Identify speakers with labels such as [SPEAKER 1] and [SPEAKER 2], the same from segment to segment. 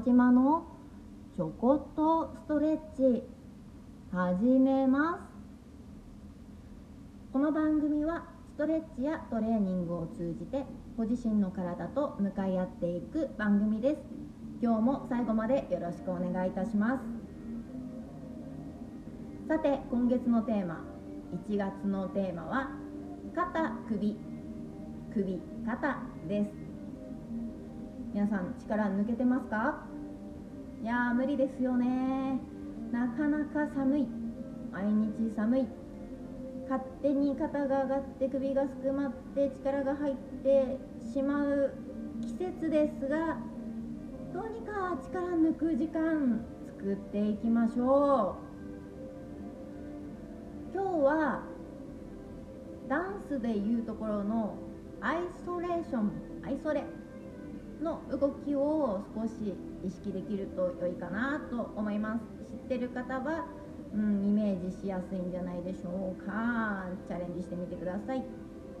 [SPEAKER 1] 島のちょこっとストレッチ始めます。この番組はストレッチやトレーニングを通じてご自身の体と向かい合っていく番組です。今日も最後までよろしくお願いいたします。さて今月のテーマ1月のテーマは肩首首肩です。皆さん力抜けてますか？いやー無理ですよね。なかなか寒い。毎日寒い。勝手に肩が上がって首がすくまって力が入ってしまう季節ですがどうにか力抜く時間作っていきましょう。今日はダンスでいうところのアイソレーション。アイソレ。の動きを少し意識できると良いかなと思います。知ってる方は、うん、イメージしやすいんじゃないでしょうか。チャレンジしてみてください。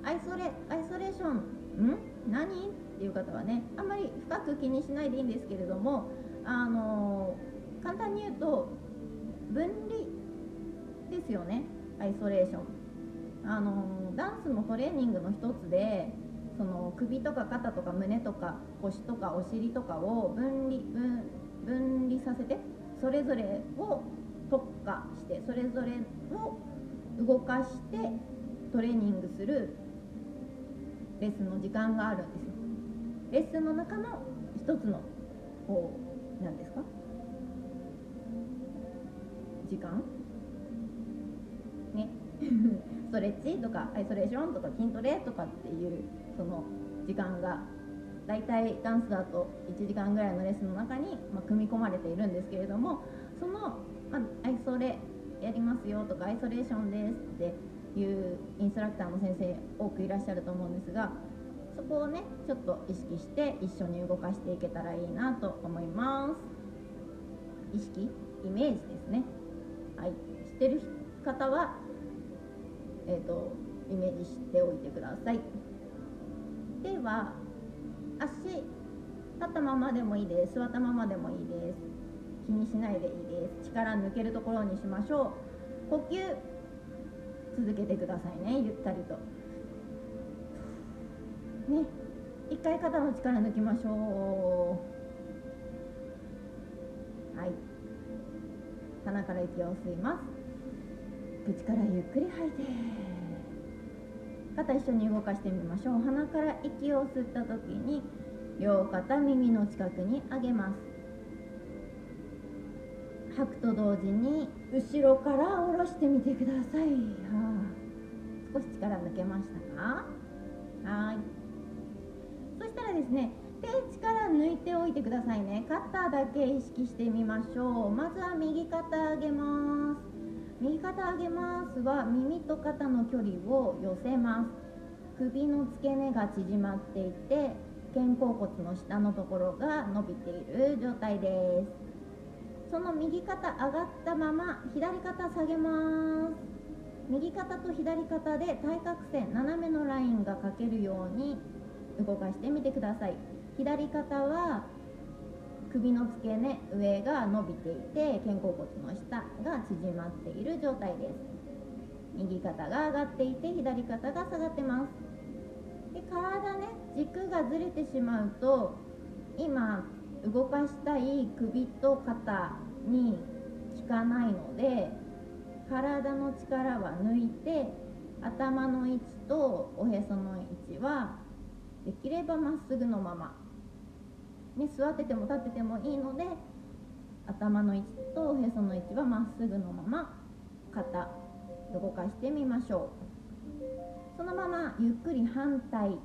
[SPEAKER 1] アイソレアイソレーションん？何？っていう方はねあんまり深く気にしないでいいんですけれどもあの簡単に言うと分離ですよね。アイソレーション。あのダンスのトレーニングの一つでその首とか肩とか胸とか腰とかお尻とかを分離分離させてそれぞれを特化してそれぞれを動かしてトレーニングするレッスンの時間があるんですよ。レッスンの中の一つのこう何ですか？時間？ね。ストレッチとかアイソレーションとか筋トレとかっていうその時間が大体ダンスだと1時間ぐらいのレッスンの中に、ま組み込まれているんですけれどもその、まアイソレやりますよとかアイソレーションですっていうインストラクターの先生多くいらっしゃると思うんですがそこをねちょっと意識して一緒に動かしていけたらいいなと思います。意識？イメージですね。はい。知ってる方はえっ、ー、とイメージしておいてください。では足立ったままでもいいです。座ったままでもいいです。気にしないでいいです。力抜けるところにしましょう。呼吸続けてくださいね。ゆったりと。ね。一回肩の力抜きましょう。はい。鼻から息を吸います。口からゆっくり吐いて。肩一緒に動かしてみましょう。鼻から息を吸った時に両肩耳の近くに上げます。吐くと同時に後ろから下ろしてみてください、はあ、少し力抜けましたか？はい。そしたらですね手力抜いておいてくださいね。肩だけ意識してみましょう。まずは右肩上げます。右肩上げます。は耳と肩の距離を寄せます。首の付け根が縮まっていて肩甲骨の下のところが伸びている状態です。その右肩上がったまま左肩下げます。右肩と左肩で対角線斜めのラインが描けるように動かしてみてください左肩は首の付け根上が伸びていて肩甲骨の下が縮まっている状態です。右肩が上がっていて左肩が下がってます。で体ね軸がずれてしまうと今動かしたい首と肩に効かないので体の力は抜いて頭の位置とおへその位置はできればまっすぐのままね、座ってても立っててもいいので頭の位置とおへその位置はまっすぐのまま肩動かしてみましょう。そのままゆっくり反対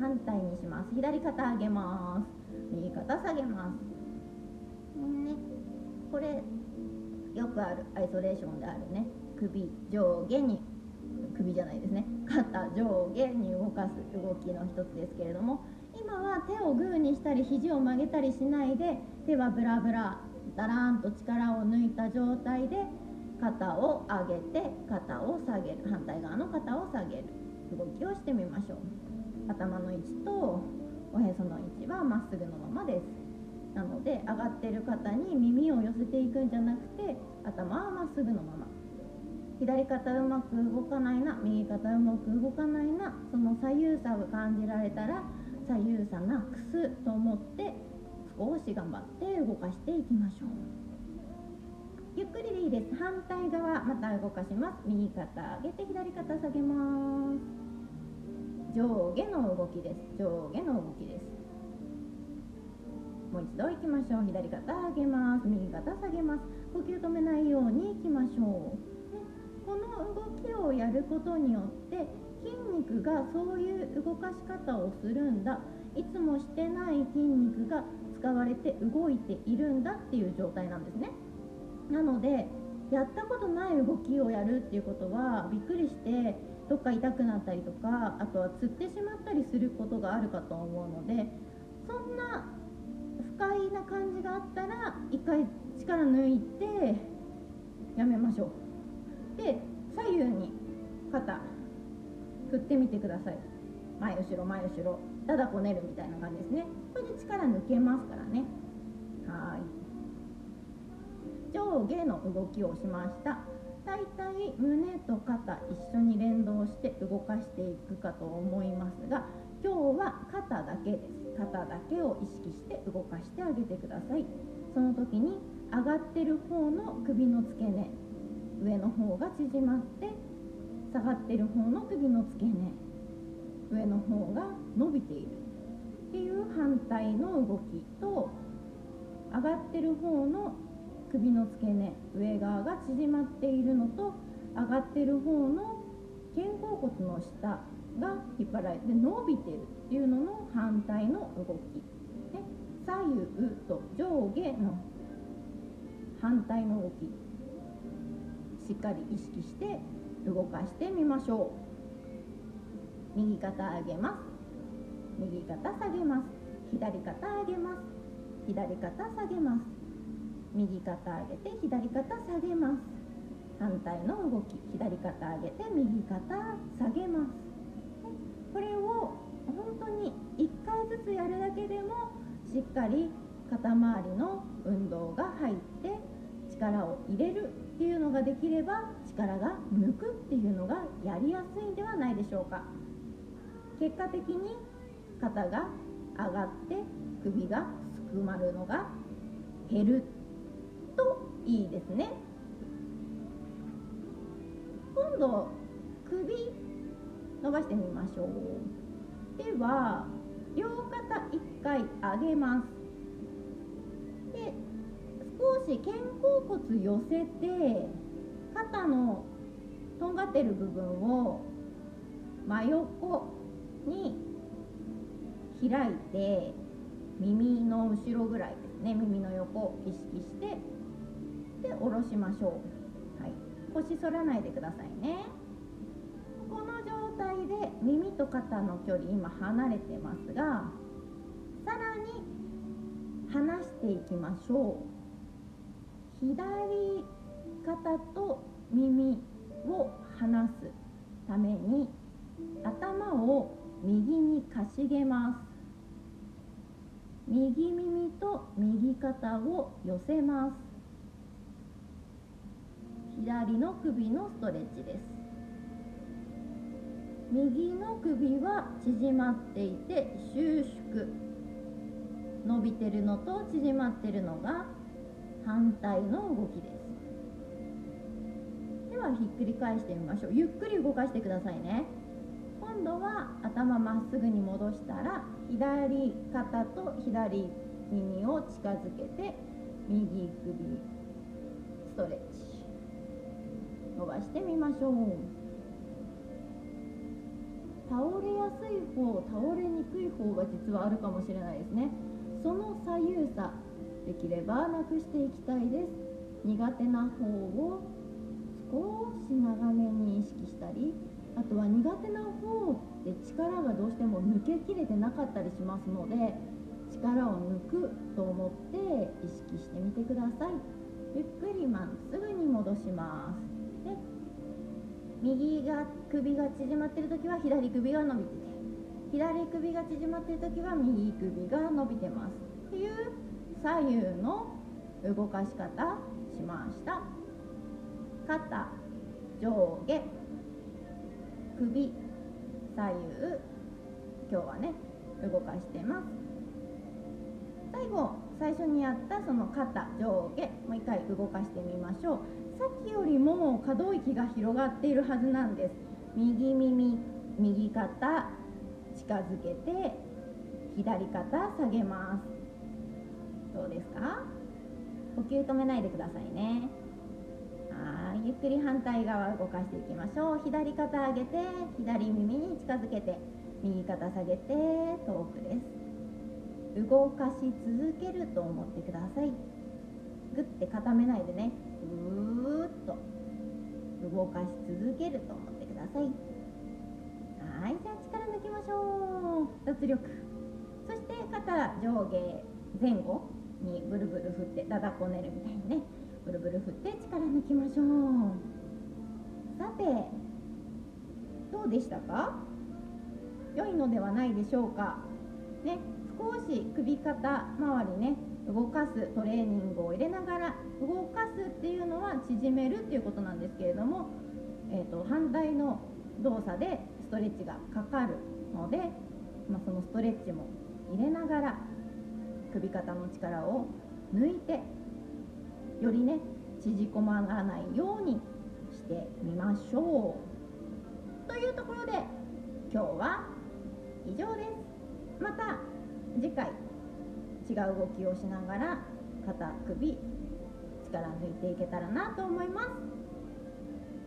[SPEAKER 1] 反対にします。左肩上げます。右肩下げます。ねこれよくあるアイソレーションであるね。首上下に首じゃないですね。肩上下に動かす動きの一つですけれども今は手をグーにしたり肘を曲げたりしないで手はブラブラだらーんと力を抜いた状態で肩を上げて肩を下げる。反対側の肩を下げる。動きをしてみましょう。頭の位置とおへその位置はまっすぐのままです。なので上がってる方に耳を寄せていくんじゃなくて頭はまっすぐのまま。左肩うまく動かないな右肩うまく動かないなその左右差を感じられたら左右差なくすと思って少し頑張って動かしていきましょう。ゆっくりでいいです。反対側また動かします。右肩上げて左肩下げます。上下の動きです。上下の動きです。もう一度行きましょう。左肩上げます。右肩下げます。呼吸止めないように行きましょう、この動きをやることによって筋肉がそういう動かし方をするんだ。いつもしてない筋肉が使われて動いているんだっていう状態なんですね。なのでやったことない動きをやるっていうことはびっくりしてどっか痛くなったりとかあとはつってしまったりすることがあるかと思うのでそんな不快な感じがあったら一回力抜いてやめましょう。で左右に肩振ってみてください。前後ろ前後ろ。だだこねるみたいな感じですね。これで力抜けますからね。はい。上下の動きをしました。だいたい胸と肩一緒に連動して動かしていくかと思いますが今日は肩だけです。肩だけを意識して動かしてあげてください。その時に上がってる方の首の付け根上の方が縮まって下がってる方の首の付け根。上の方が伸びている。っていう反対の動きと上がってる方の首の付け根。上側が縮まっているのと上がってる方の肩甲骨の下が引っ張られて伸びてるっていうのの反対の動き、ね、左右と上下の反対の動き。しっかり意識して動かしてみましょう。右肩上げます。右肩下げます。左肩上げます。左肩下げます。右肩上げて左肩下げます。反対の動き。左肩上げて右肩下げます。これを本当に1回ずつやるだけでもしっかり肩周りの運動が入って力を入れるっていうのができれば力が抜くっていうのがやりやすいんではないでしょうか。結果的に肩が上がって首がすくまるのが減るといいですね。今度首伸ばしてみましょう。では両肩1回上げます。で少し肩甲骨寄せて肩のとんがってる部分を真横に開いて耳の後ろぐらいですね。耳の横を意識してで下ろしましょう、はい、腰反らないでくださいね。この状態で耳と肩の距離今離れてますがさらに離していきましょう。左肩と耳を離すために頭を右にかしげます。右耳と右肩を寄せます。左の首のストレッチです。右の首は縮まっていて収縮。伸びてるのと縮まってるのが反対の動きです。はひっくり返してみましょう。ゆっくり動かしてくださいね。今度は頭まっすぐに戻したら左肩と左耳を近づけて右首ストレッチ伸ばしてみましょう。倒れやすい方倒れにくい方が実はあるかもしれないですね。その左右差できればなくしていきたいです。苦手な方を少し長めに意識したりあとは苦手な方って力がどうしても抜けきれてなかったりしますので力を抜くと思って意識してみてください。ゆっくりまっすぐに戻します。で右が首が縮まってる時は左首が伸びてて左首が縮まってる時は右首が伸びてます。っていう左右の動かし方しました。肩上下首左右今日はね動かしてます。最後最初にやったその肩上下もう一回動かしてみましょう。さっきよりも可動域が広がっているはずなんです。右耳右肩近づけて左肩下げます。どうですか？呼吸止めないでくださいね。ゆっくり反対側動かしていきましょう。左肩上げて左耳に近づけて右肩下げて遠くです。動かし続けると思ってください。ぐって固めないでね。ぐーっと。動かし続けると思ってください。はいじゃあ力抜きましょう。脱力。そして肩上下前後にブルブル振ってだだこねるみたいにね。ブルブル振って力抜きましょう。さてどうでしたか？良いのではないでしょうか。ね少し首肩周りね動かすトレーニングを入れながら動かすっていうのは縮めるっていうことなんですけれども、えーと、反対の動作でストレッチがかかるので、まあ、そのストレッチも入れながら首肩の力を抜いてよりね縮こまらないようにしてみましょう。というところで今日は以上です。また次回違う動きをしながら肩首力抜いていけたらなと思います。